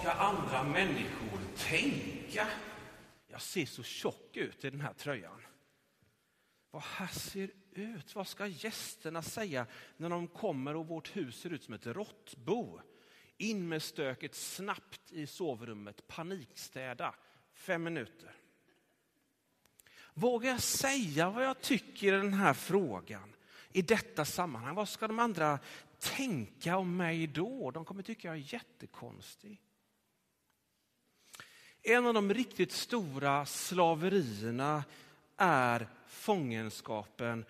ska andra människor tänka? Jag ser så tjock ut i den här tröjan. Vad här ser ut? Vad ska gästerna säga när de kommer och vårt hus ser ut som ett råttbo? In med stöket snabbt i sovrummet, panikstäda, fem minuter. Vågar jag säga vad jag tycker i den här frågan? I detta sammanhang, vad ska de andra tänka om mig då? De kommer tycka jag är jättekonstig. En av de riktigt stora slaverierna är fångenskapen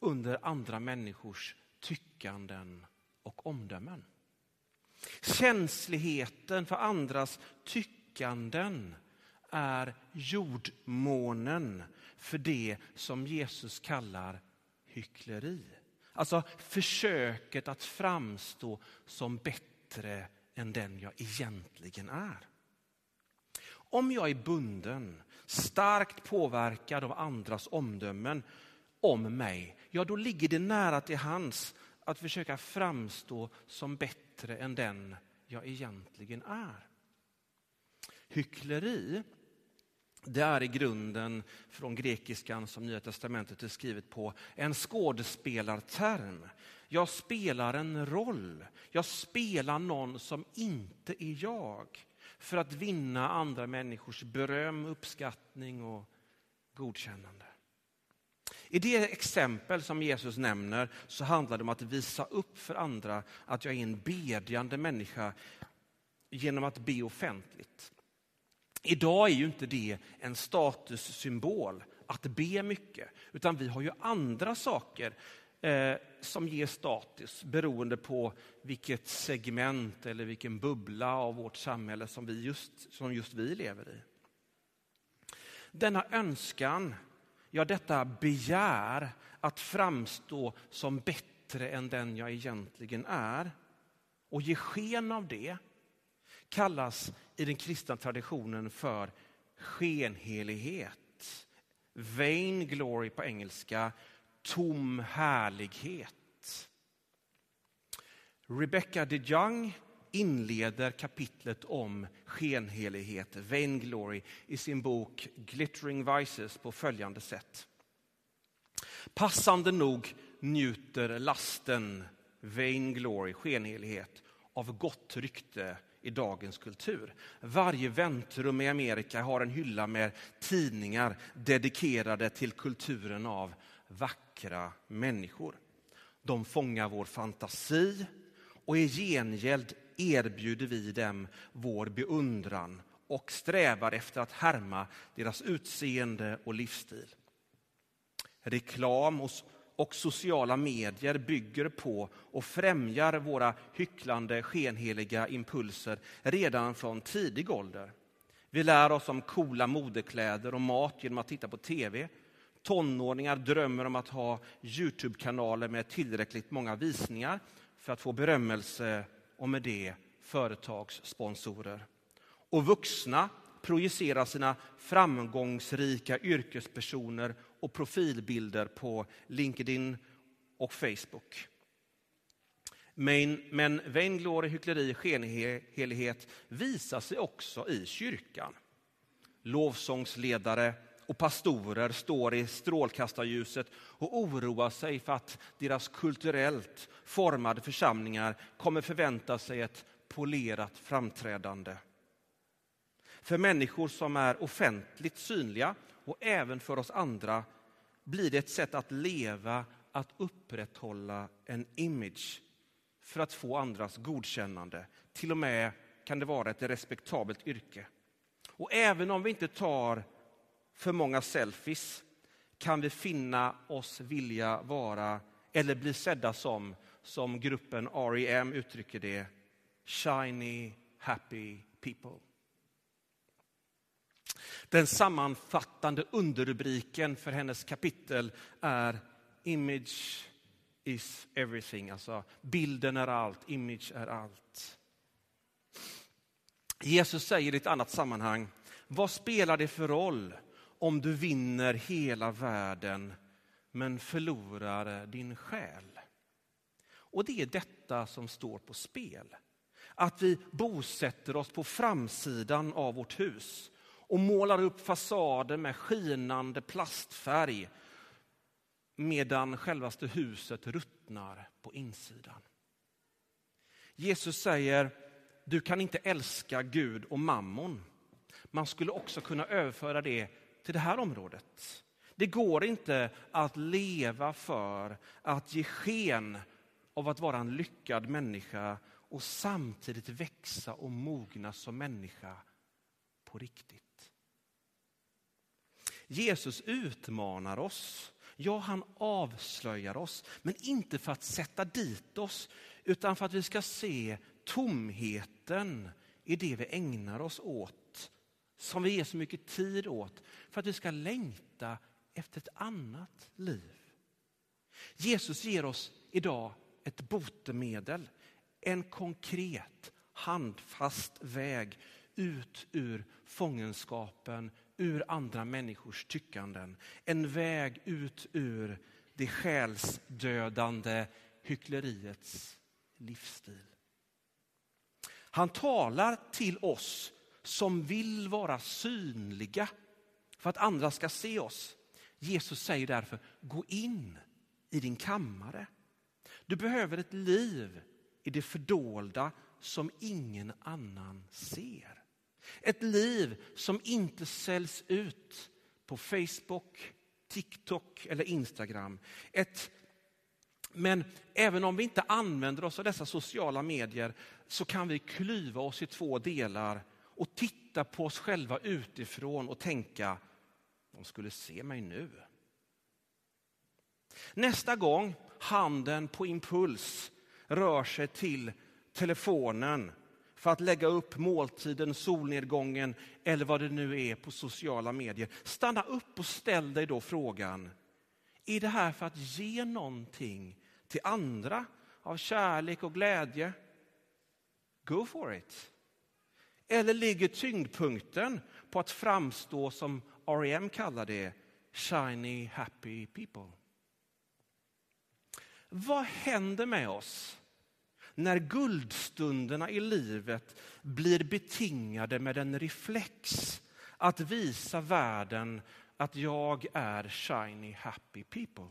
under andra människors tyckanden och omdömen. Känsligheten för andras tyckanden är jordmånen för det som Jesus kallar hyckleri. Alltså försöket att framstå som bättre än den jag egentligen är. Om jag är bunden, starkt påverkad av andras omdömen om mig, ja då ligger det nära till hands att försöka framstå som bättre än den jag egentligen är. Hyckleri, det är i grunden från grekiskan som Nya Testamentet är skrivet på en skådespelarterm. Jag spelar en roll. Jag spelar någon som inte är jag för att vinna andra människors beröm, uppskattning och godkännande. I det exempel som Jesus nämner så handlar det om att visa upp för andra att jag är en bedjande människa genom att be offentligt. Idag är ju inte det en statussymbol att be mycket, utan vi har ju andra saker eh, som ger status beroende på vilket segment eller vilken bubbla av vårt samhälle som, vi just, som just vi lever i. Denna önskan, ja detta begär att framstå som bättre än den jag egentligen är och ge sken av det kallas i den kristna traditionen för skenhelighet. Vain glory på engelska, tom härlighet. Rebecca de Young inleder kapitlet om skenhelighet, vain glory, i sin bok Glittering Vices på följande sätt. Passande nog njuter lasten, vain glory, skenhelighet, av gott rykte i dagens kultur. Varje väntrum i Amerika har en hylla med tidningar dedikerade till kulturen av vackra människor. De fångar vår fantasi och i gengäld erbjuder vi dem vår beundran och strävar efter att härma deras utseende och livsstil. Reklam och sociala medier bygger på och främjar våra hycklande, skenheliga impulser redan från tidig ålder. Vi lär oss om coola modekläder och mat genom att titta på tv. Tonåringar drömmer om att ha Youtube-kanaler med tillräckligt många visningar för att få berömmelse och med det företagssponsorer. Och vuxna projicerar sina framgångsrika yrkespersoner och profilbilder på LinkedIn och Facebook. Men, men vainglory, hyckleri, skenhelighet visar sig också i kyrkan. Lovsångsledare och pastorer står i strålkastarljuset och oroar sig för att deras kulturellt formade församlingar kommer förvänta sig ett polerat framträdande. För människor som är offentligt synliga och även för oss andra blir det ett sätt att leva, att upprätthålla en image för att få andras godkännande. Till och med kan det vara ett respektabelt yrke. Och även om vi inte tar för många selfies kan vi finna oss vilja vara eller bli sedda som, som gruppen R.E.M. uttrycker det, shiny, happy people. Den sammanfattande underrubriken för hennes kapitel är Image is everything, alltså bilden är allt, image är allt. Jesus säger i ett annat sammanhang, vad spelar det för roll om du vinner hela världen men förlorar din själ? Och det är detta som står på spel. Att vi bosätter oss på framsidan av vårt hus och målar upp fasader med skinande plastfärg medan självaste huset ruttnar på insidan. Jesus säger, du kan inte älska Gud och mammon. Man skulle också kunna överföra det till det här området. Det går inte att leva för att ge sken av att vara en lyckad människa och samtidigt växa och mogna som människa på riktigt. Jesus utmanar oss. Ja, han avslöjar oss, men inte för att sätta dit oss, utan för att vi ska se tomheten i det vi ägnar oss åt, som vi ger så mycket tid åt, för att vi ska längta efter ett annat liv. Jesus ger oss idag ett botemedel, en konkret handfast väg ut ur fångenskapen, ur andra människors tyckanden. En väg ut ur det själsdödande hyckleriets livsstil. Han talar till oss som vill vara synliga för att andra ska se oss. Jesus säger därför, gå in i din kammare. Du behöver ett liv i det fördolda som ingen annan ser. Ett liv som inte säljs ut på Facebook, TikTok eller Instagram. Ett, men även om vi inte använder oss av dessa sociala medier så kan vi klyva oss i två delar och titta på oss själva utifrån och tänka, de skulle se mig nu. Nästa gång handen på impuls rör sig till telefonen för att lägga upp måltiden, solnedgången eller vad det nu är på sociala medier. Stanna upp och ställ dig då frågan, är det här för att ge någonting till andra av kärlek och glädje? Go for it. Eller ligger tyngdpunkten på att framstå som R.E.M. kallar det, shiny happy people? Vad händer med oss när guldstunderna i livet blir betingade med en reflex att visa världen att jag är shiny happy people?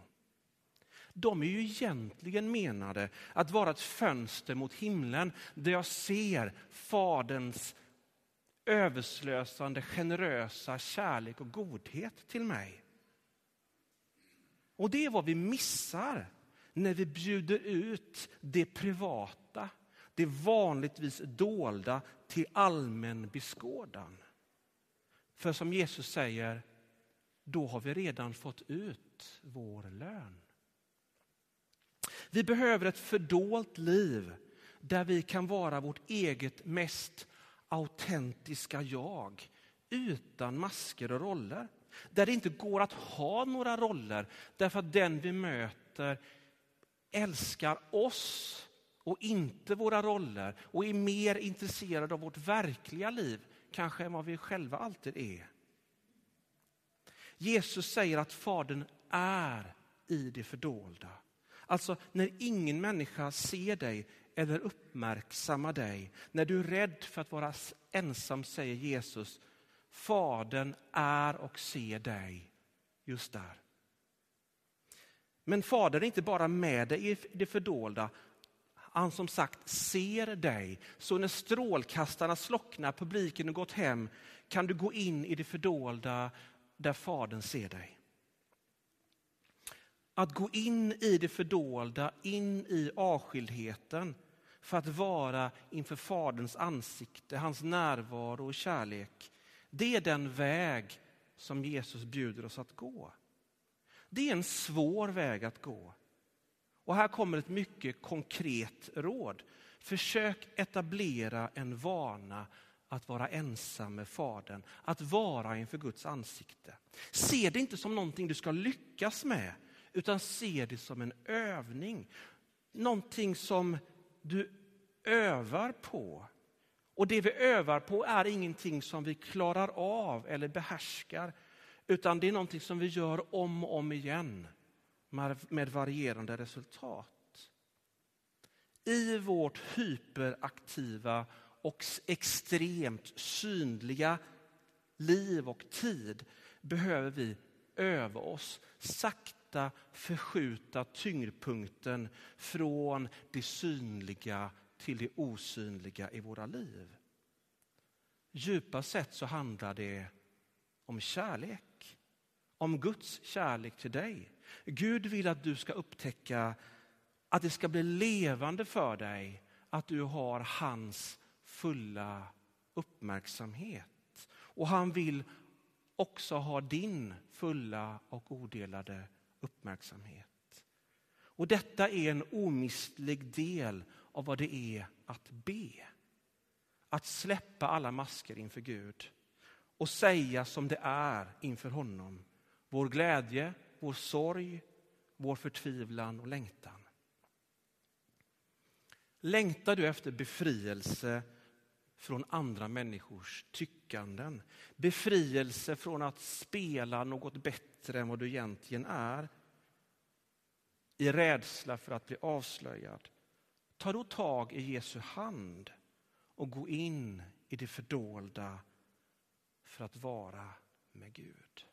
De är ju egentligen menade att vara ett fönster mot himlen där jag ser Faderns överslösande, generösa kärlek och godhet till mig. Och det är vad vi missar när vi bjuder ut det privata, det vanligtvis dolda till allmän beskådan. För som Jesus säger, då har vi redan fått ut vår lön. Vi behöver ett fördolt liv där vi kan vara vårt eget mest autentiska jag utan masker och roller. Där det inte går att ha några roller därför att den vi möter älskar oss och inte våra roller och är mer intresserad av vårt verkliga liv kanske än vad vi själva alltid är. Jesus säger att Fadern är i det fördolda. Alltså när ingen människa ser dig eller uppmärksammar dig, när du är rädd för att vara ensam säger Jesus, Fadern är och ser dig just där. Men Fadern är inte bara med dig i det fördolda, han som sagt ser dig. Så när strålkastarna slocknar, publiken har gått hem, kan du gå in i det fördolda där Fadern ser dig. Att gå in i det fördolda, in i avskildheten för att vara inför Faderns ansikte, hans närvaro och kärlek. Det är den väg som Jesus bjuder oss att gå. Det är en svår väg att gå. Och här kommer ett mycket konkret råd. Försök etablera en vana att vara ensam med Fadern, att vara inför Guds ansikte. Se det inte som någonting du ska lyckas med, utan se det som en övning. Någonting som du övar på. Och det vi övar på är ingenting som vi klarar av eller behärskar, utan det är någonting som vi gör om och om igen med varierande resultat. I vårt hyperaktiva och extremt synliga liv och tid behöver vi öva oss sakta förskjuta tyngdpunkten från det synliga till det osynliga i våra liv. Djupast sett så handlar det om kärlek. Om Guds kärlek till dig. Gud vill att du ska upptäcka att det ska bli levande för dig att du har hans fulla uppmärksamhet. Och han vill också ha din fulla och odelade uppmärksamhet. Och detta är en omistlig del av vad det är att be. Att släppa alla masker inför Gud och säga som det är inför honom. Vår glädje, vår sorg, vår förtvivlan och längtan. Längtar du efter befrielse från andra människors tyckanden? Befrielse från att spela något bättre än vad du egentligen är? I rädsla för att bli avslöjad? Ta då tag i Jesu hand och gå in i det fördolda för att vara med Gud.